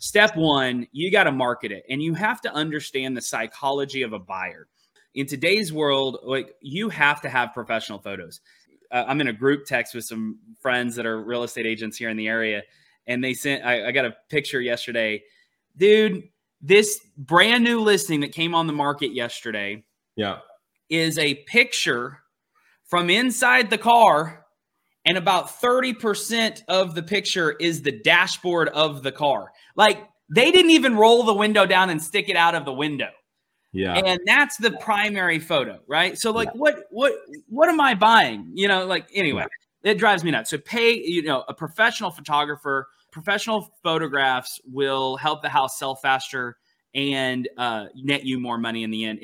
step one, you got to market it and you have to understand the psychology of a buyer. In today's world, like you have to have professional photos. Uh, I'm in a group text with some friends that are real estate agents here in the area, and they sent, I, I got a picture yesterday. Dude, this brand new listing that came on the market yesterday Yeah. is a picture from inside the car and about 30% of the picture is the dashboard of the car. Like they didn't even roll the window down and stick it out of the window. Yeah. And that's the primary photo, right? So like what what what am I buying? You know, like anyway, it drives me nuts. So pay, you know, a professional photographer, professional photographs will help the house sell faster and uh, net you more money in the end.